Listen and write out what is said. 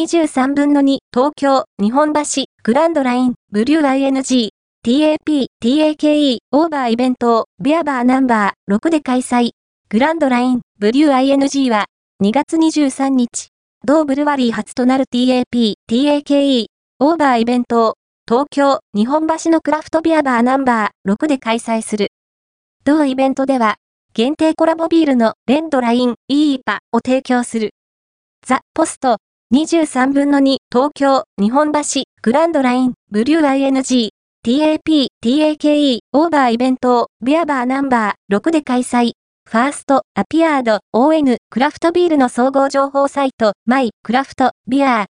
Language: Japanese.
23分の2東京日本橋グランドラインブリュー ING TAP TAKE オーバーイベントビアバーナンバー6で開催。グランドラインブリュー ING は2月23日同ブルワリー初となる TAP TAKE オーバーイベントを東京日本橋のクラフトビアバーナンバー6で開催する。同イベントでは限定コラボビールのレンドラインイーパを提供する。ザ・ポスト23分の2東京日本橋グランドラインブリュー ING TAP TAKE オーバーイベントビアバーナンバー6で開催。ファーストアピアード ON クラフトビールの総合情報サイトマイクラフトビア